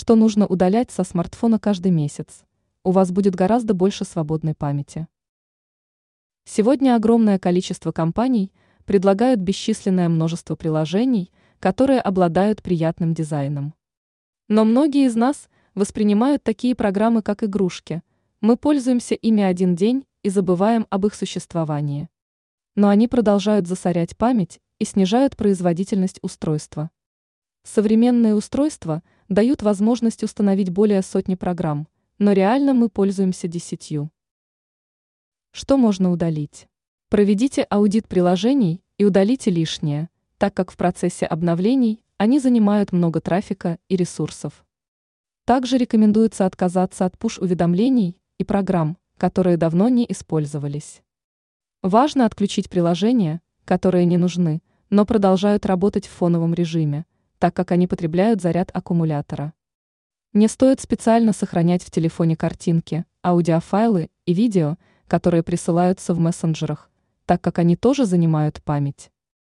что нужно удалять со смартфона каждый месяц. У вас будет гораздо больше свободной памяти. Сегодня огромное количество компаний предлагают бесчисленное множество приложений, которые обладают приятным дизайном. Но многие из нас воспринимают такие программы как игрушки. Мы пользуемся ими один день и забываем об их существовании. Но они продолжают засорять память и снижают производительность устройства. Современные устройства дают возможность установить более сотни программ, но реально мы пользуемся десятью. Что можно удалить? Проведите аудит приложений и удалите лишнее, так как в процессе обновлений они занимают много трафика и ресурсов. Также рекомендуется отказаться от пуш-уведомлений и программ, которые давно не использовались. Важно отключить приложения, которые не нужны, но продолжают работать в фоновом режиме, так как они потребляют заряд аккумулятора. Не стоит специально сохранять в телефоне картинки, аудиофайлы и видео, которые присылаются в мессенджерах, так как они тоже занимают память.